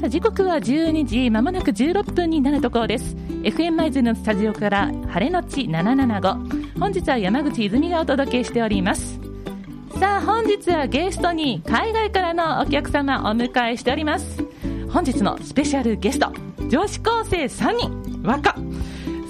さあ時刻は12時まもなく16分になるところです。FM 舞鶴のスタジオから晴れのち775本日は山口泉がお届けしております。さあ本日はゲストに海外からのお客様お迎えしております。本日のスペシャルゲスト女子高生3人。和歌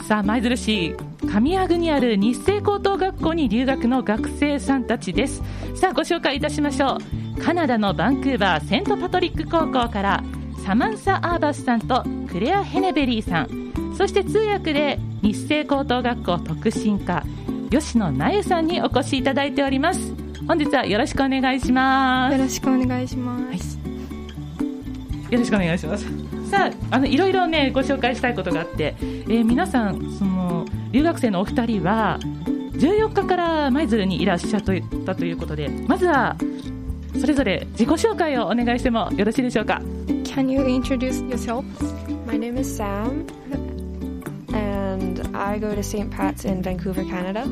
さあ舞鶴市上粟にある日清高等学校に留学の学生さんたちです。さあご紹介いたしましょう。カナダのバンクーバーセントパトリック高校からサマンサ・アーバスさんとクレア・ヘネベリーさん。そして通訳で日清高等学校特進科吉野真由さんにお越しいただいております。本日はよろしくお願いします。よろしくお願いします、はい。よろしくお願いします。さあ、あのいろいろねご紹介したいことがあって、えー、皆さんその留学生のお二人は14日から舞鶴にいらっしゃったということで、まずはそれぞれ自己紹介をお願いしてもよろしいでしょうか？Can you introduce yourself? My name is Sam, and I go to St. Pat's in Vancouver, Canada.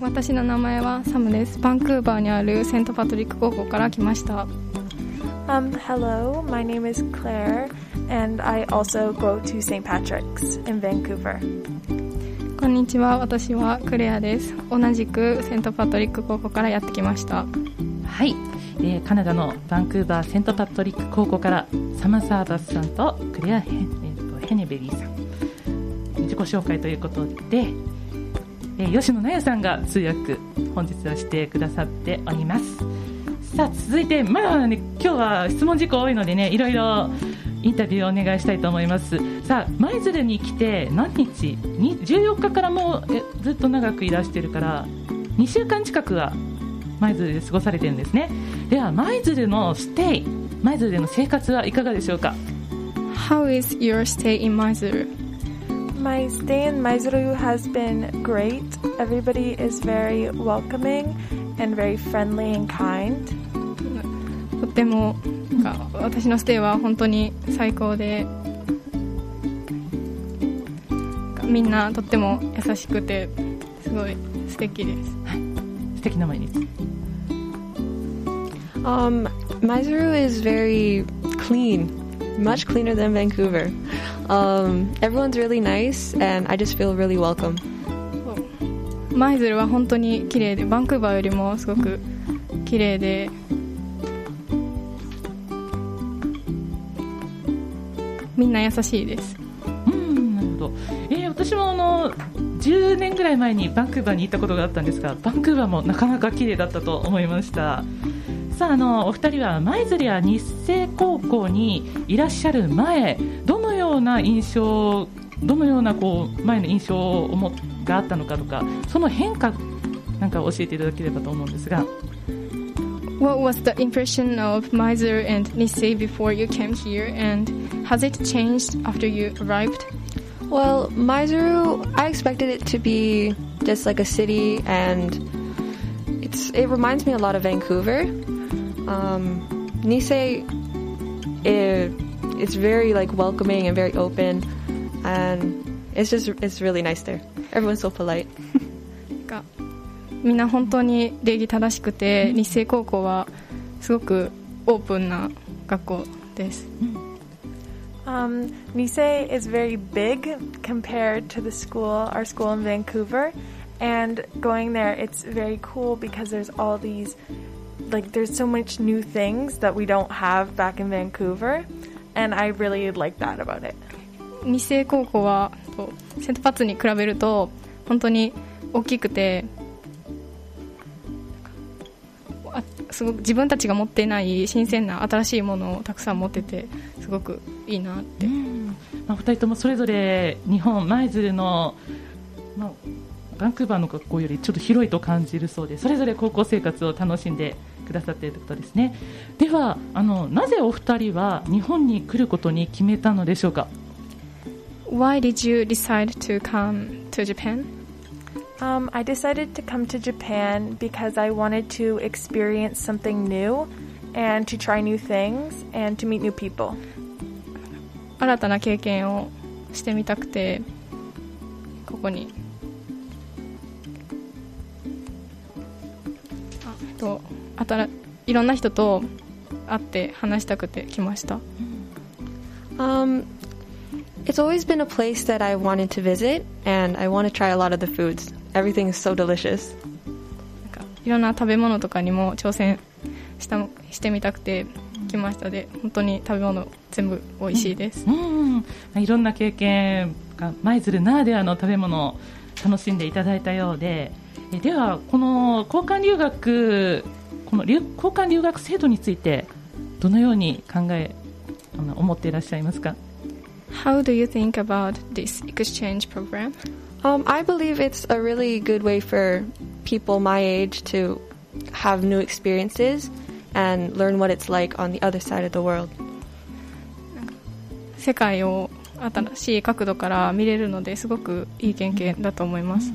私の名前はサムです。バンクーバーにあるセントパトリック高校から来ました。Um, hello, my name is Claire, and I also go to St. Patrick's in Vancouver. こんにちは、私はクレアです。同じくセントパトリック高校からやってきました。はい、えー、カナダのバンクーバーセントパトリック高校からサマサーバスさんとクレアヘ,、えー、とヘネベリーさん。自己紹介ということで、えー、吉野奈也さんが通訳本日はしてくださっております。さあ続いてまだね今日は質問事項多いのでねいろいろインタビューをお願いしたいと思います。さあ舞鶴に来て何日14日からもうえずっと長くいらしてるから2週間近くは舞鶴で過ごされてるんですね。では舞鶴のステイ舞鶴での生活はいかがでしょうか How is your stay in 舞鶴 My stay in Maizuru has been great. Everybody is very welcoming and very friendly and kind. とってもなんか私のステイは本当に最高でみんなとっても優しくてすごい素敵です、はい、素敵な毎日 Um, Maizuru is very clean, much cleaner than Vancouver. Um, everyone's really nice, and I just feel really welcome. マイズルは本当に綺麗でバンクーバーよりもすごく綺麗でみんな優しいですうんなるほど、えー、私もあの10年ぐらい前にバンクーバーに行ったことがあったんですがバンクーバーもなかなか綺麗だったと思いましたさああのお二人は舞鶴や日清高校にいらっしゃる前どのような印象どのようなこう前の印象を持があったのかとかその変化なんか教えていただければと思うんですが What was the impression of Mysore and Nisei before you came here, and has it changed after you arrived? Well, Mysore, I expected it to be just like a city, and it's it reminds me a lot of Vancouver. Um, Nisei, it, it's very like welcoming and very open, and it's just it's really nice there. Everyone's so polite. みんな本当に礼儀正しくて、日清高校はすごくオープンな学校です。Um, Nisei is very big compared to the school, our school in Vancouver. And going there, it's very cool because there's all these, like, there's so much new things that we don't have back in Vancouver. And I really like that about it. 日清高校はセントパッツに比べると本当に大きくてすごく自分たちが持っていない新鮮な新しいものをたくさん持っててすごくいいなって、まあ、2人ともそれぞれ日本舞鶴の、まあ、バンクーバーの学校よりちょっと広いと感じるそうでそれぞれ高校生活を楽しんでくださっているということですねではあのなぜお二人は日本に来ることに決めたのでしょうか Why did you decide to come to Japan? Um, I decided to come to Japan because I wanted to experience something new and to try new things and to meet new people. 新たな経験をしてみたくてここにいろんな人と会って話したくて来ました。Um, it's always been a place that I wanted to visit, and I want to try a lot of the foods. Everything is so delicious. いろんな食べ物とかにも挑戦したしてみたくて来ましたで本当に食べ物全部美味しいです、うん、まあいろんな経験が舞鶴ならではの食べ物を楽しんでいただいたようでえではこの交換留学この留交換留学制度についてどのように考えあの思っていらっしゃいますか How do you think about this exchange program? Um, I believe it's a really good way for people my age to have new experiences and learn what it's like on the other side of the world. 世界を新しい角度から見れるのですごくいい経験だと思います、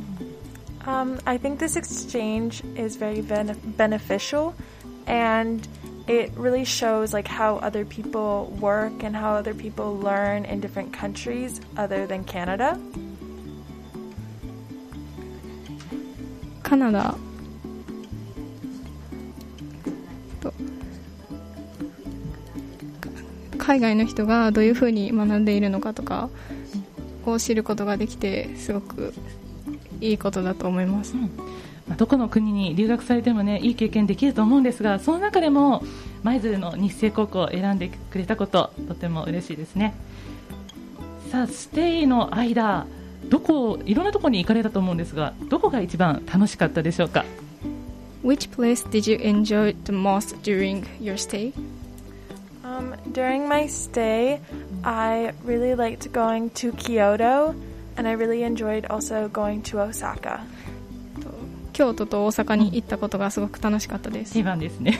Um, I think this exchange is very bene- beneficial, and it really shows like how other people work and how other people learn in different countries other than Canada. カナダと海外の人がどういうふうに学んでいるのかとかを知ることができてすごく いいことだと思います、まあどこの国に留学されてもねいい経験できると思うんですがその中でも舞鶴の日清高校を選んでくれたこととても嬉しいですね。さあステイの間どこいろんなところに行かれたと思うんですがどこが一番楽しかったでしょうか？Which place did you enjoy the most during your stay? Um, during my stay, I really liked going to Kyoto, and I really enjoyed also going to Osaka. 京都と大阪に行ったことがすごく楽しかったです定番ですね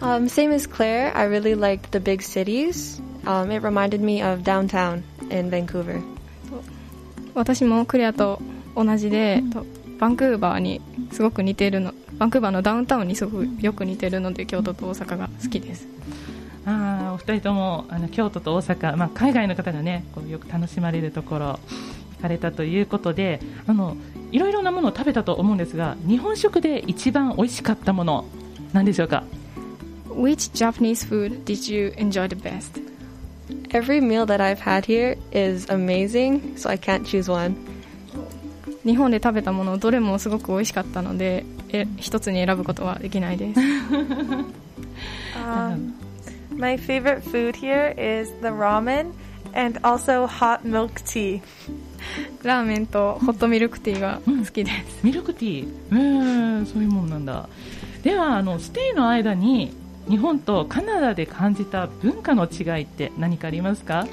Um, same as Claire, I really liked the big cities. Um, it reminded me of downtown in Vancouver. 私もクレアと同じで、とバンクーバーにすごく似ているのバンクーバーのダウンタウンにすごくよく似ているので京都と大阪が好きですあーお二人ともあの京都と大阪、まあ、海外の方がねこうよく楽しまれるところかれたということで、あのいろいろなものを食べたと思うんですが、日本食で一番美味しかったもの、なんでしょうか ?Which Japanese food did you enjoy the best? Every meal that I've had here is amazing, can't choose one. 日本で食べたものどれもすごく美味しかったので、えつに選ぶことはできないです。ラーメンとホットミルクティーが好きです、ミルクティーえー、そういうもんなんだではあのステイの間に日本とカナダで感じた文化の違いって何かありますか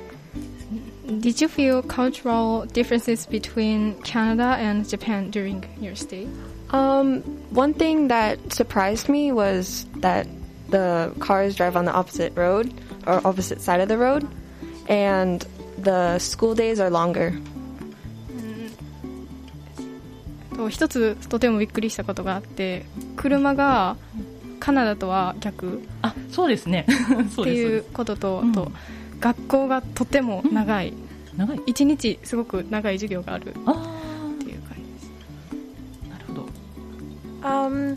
Did you feel cultural differences between Canada and Japan during your stay? Um, one thing that surprised me was that the cars drive on the opposite road or opposite side of the road, and the school days are longer. と一つとてもびっくりしたことがあって車がカナダとは逆あそうですねそっていううですそうですことと,、うんと学校がとても長い、長い一日すごく長い授業があるっあていう感じですあなるほど Um,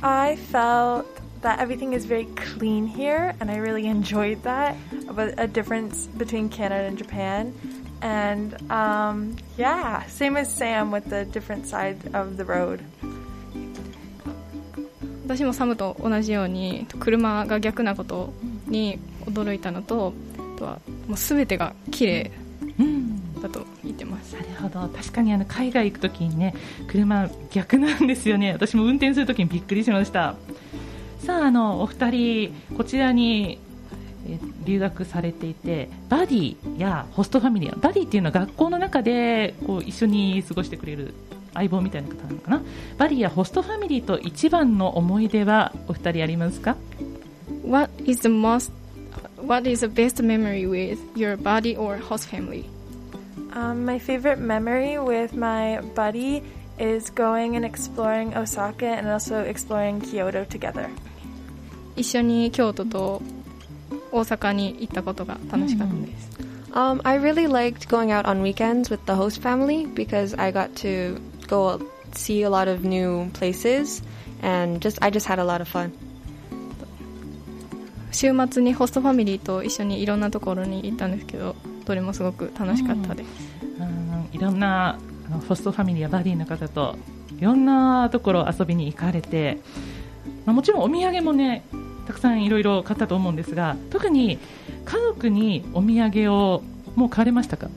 I felt that everything is very clean here, and I really enjoyed that. But a difference between Canada and Japan, and um, yeah, same as Sam with the different side of the road. 私もサムと同じように車が逆なことに驚いたのとあとはもう全てが綺麗うん。だと言ってます。なるほど。確かにあの海外行くときにね車逆なんですよね。私も運転するときにびっくりしました。さああのお二人こちらにえー留学されていてバディやホストファミリーバディっていうのは学校の中でこう一緒に過ごしてくれる相棒みたいな方なのかなバディやホストファミリーと一番の思い出はお二人ありますか What is the most What is the best memory with your buddy or host family? Um, my favorite memory with my buddy is going and exploring Osaka and also exploring Kyoto together. 一緒に京都と大阪に行ったことが楽しかったです、Um, I really liked going out on weekends with the host family because I got to go see a lot of new places and just I just had a lot of fun. 週末にホストファミリーと一緒にいろんなところに行ったんですけどどれもすごく楽しかったです、うん。いろんなあのホストファミリーやバディの方といろんなところ遊びに行かれて、まあ、もちろんお土産もねたくさんいろいろ買ったと思うんですが特に家族にお土産をもう買われましたか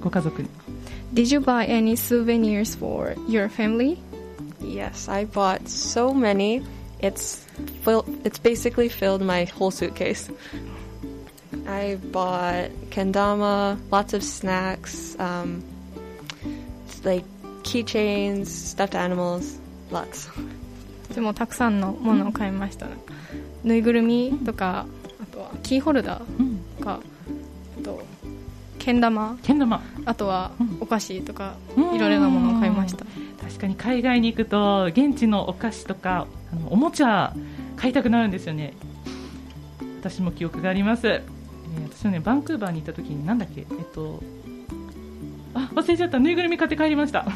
ご家族に Did you buy any souvenirs for your family? Yes, I bought so many. It's fill, it's basically filled my whole suitcase. I bought kendama, lots of snacks, um, like keychains, stuffed animals, lots. でもたくさんのものを買いました、ぬいぐるみとかあとはキーホルダうんーとかあとけん玉。けん玉。あとはうん。お菓子とかうん。いろいろなものを買いました。確かに海外に行くと現地のお菓子とかあのおもちゃ買いたくなるんですよね。私も記憶があります、えー私はねバンクーバーに行った時になんだっけえっとあ忘れちゃった。ぬいぐるみ買って帰りました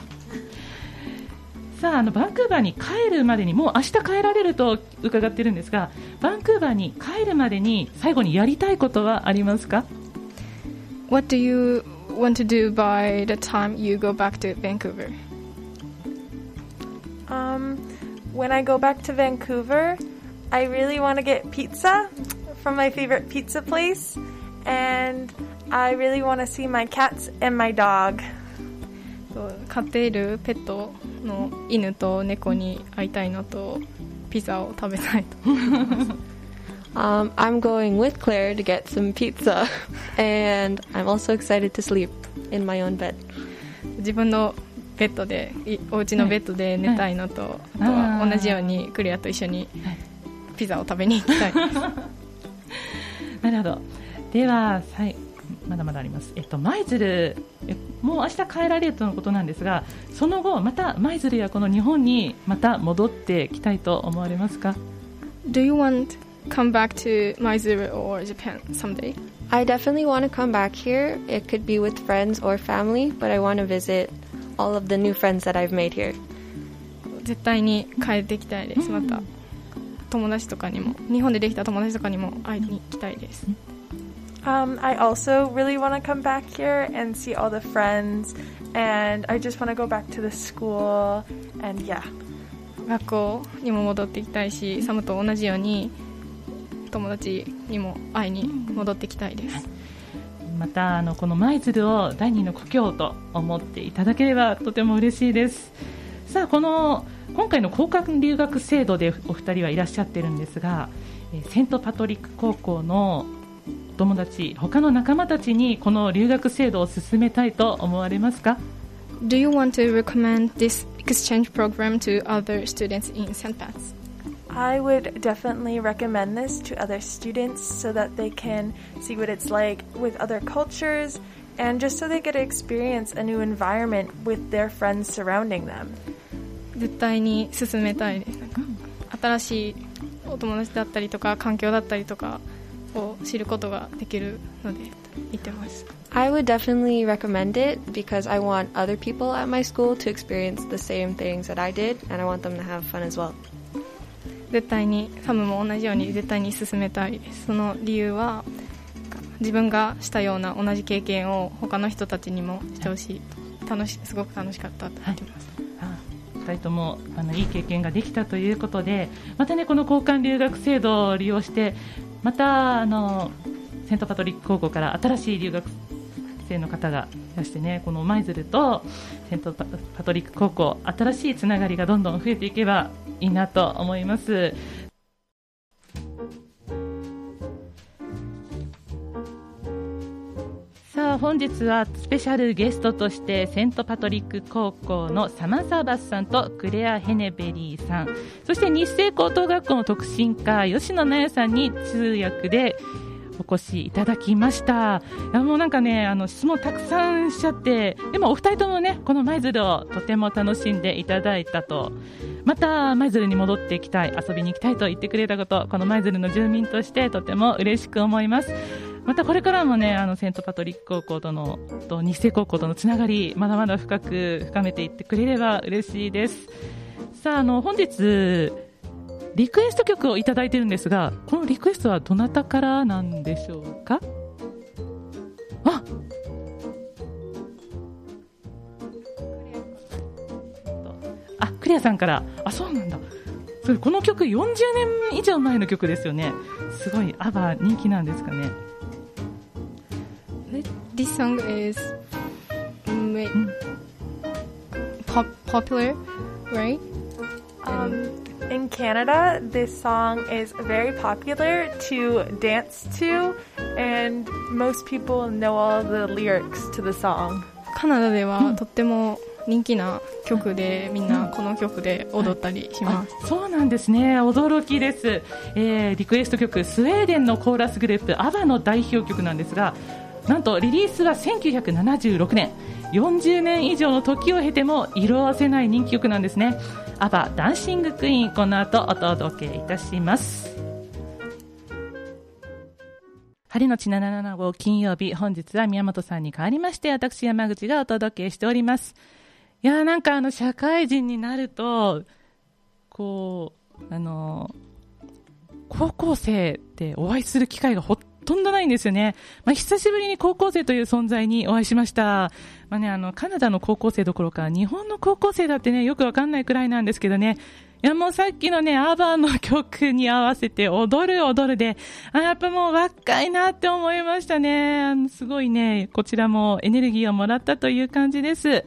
さああのバンクーバーに帰るまでにもう明日帰られると伺ってるんですがバンクーバーに帰るまでに最後にやりたいことはありますか What do you want to do by the time you go back to Vancouver? Um, when I go back to Vancouver, I really want to get pizza from my favorite pizza place, and I really want to see my cats and my dog. 飼っているペットの犬と猫に会いたいのとピザを食べたいと Um, I'm going with Claire to get some pizza, and I'm also excited to sleep in my own bed. 自分のベッドでいお家のベッドで寝たいのと、あとは同じようにクレアと一緒にはいピザを食べに行きたいです なるほど。では、はい、まだまだあります。えっと、舞鶴、えもう明日帰られるとのことなんですが、その後、また舞鶴やこの日本にまた戻ってきたいと思われますか Do you want come back to Maizuru or Japan someday? I definitely want to come back here. It could be with friends or family, but I want to visit all of the new friends that I've made here. 絶対に帰ってきたいですまた友達とかにも日本でできた友達とかにも会いに行きたいです Um, I also really want to come back here and see all the friends, and I just want to go back to the school, and yeah. 学校にも戻ってきたいしサムと同じように友達にも会いに戻ってきたいです。またあのこの舞鶴を第二の故郷と思っていただければとても嬉しいです。さあこの今回の交換留学制度でお二人はいらっしゃってるんですがえーセントパトリック高校のお友達他の仲間たちにこの留学制度を進めたいと思われますか Do you want to recommend this exchange program to other students in St. Pat's? I would definitely recommend this to other students so that they can see what it's like with other cultures and just so they get to experience a new environment with their friends surrounding them. 絶対に進めたいですなんか新しいお友達だったりとか環境だったりとかを知ることができるので言ってます。I would definitely recommend it because I want other people at my school to experience the same things that I did, and I want them to have fun as well. 絶対にサムも同じように絶対に進めたい。ですその理由は自分がしたような同じ経験を他の人たちにもしてほしい楽しすごく楽しかったと言ってます、あ2人ともあのいい経験ができたということでまたねこの交換留学制度を利用してまたあのセントパトリック高校から新しい留学生の方がいらしてねこの舞鶴とセントパパトリック高校新しいつながりがどんどん増えていけばいいなと思います。本日はスペシャルゲストとしてセントパトリック高校のサマンサーバスさんとクレア・ヘネベリーさん。そして日清高等学校の特進科吉野奈也さんに通訳でお越しいただきました。いやもうなんかねあの質問たくさんしちゃってでもお二人ともねこの舞鶴をとても楽しんでいただいたと。また舞鶴に戻ってきたい遊びに行きたいと言ってくれたことこの舞鶴の住民としてとても嬉しく思います。またこれからもねあのセントパトリック高校とのと日清高校とのつながりまだまだ深く深めていってくれれば嬉しいですさああの本日リクエスト曲をいただいてるんですが、このリクエストはどなたからなんでしょうか？ああ、クレアさんから、あ、そうなんだ。それこの曲40年以上前の曲ですよね。すごい、アバ人気なんですかね。This song is pop- popular, right? Um, in Canada, this song is very popular to dance to, and most people know all the lyrics to the song. カナダではとっても人気な曲でみんなこの曲で踊ったりします。あそうなんですね驚きです、えーリクエスト曲スウェーデンのコーラスグループ ABBA の代表曲なんですがなんとリリースは1976年。40年以上の時を経ても色あせない人気曲なんですね。ABBA ダンシングクイーン。この後お届けいたします。晴のち77号金曜日。本日は宮本さんに代わりまして私山口がお届けしております。いやーなんかあの社会人になるとこう、あの、高校生ってお会いする機会がほとんどないんですよね。まあ、久しぶりに高校生という存在にお会いしました。まあね、あの、カナダの高校生どころか、日本の高校生だってね、よくわかんないくらいなんですけどね。いや、もうさっきのね、アーバーの曲に合わせて踊る踊るで、あ、やっぱもう若いなって思いましたね。あのすごいね、こちらもエネルギーをもらったという感じです。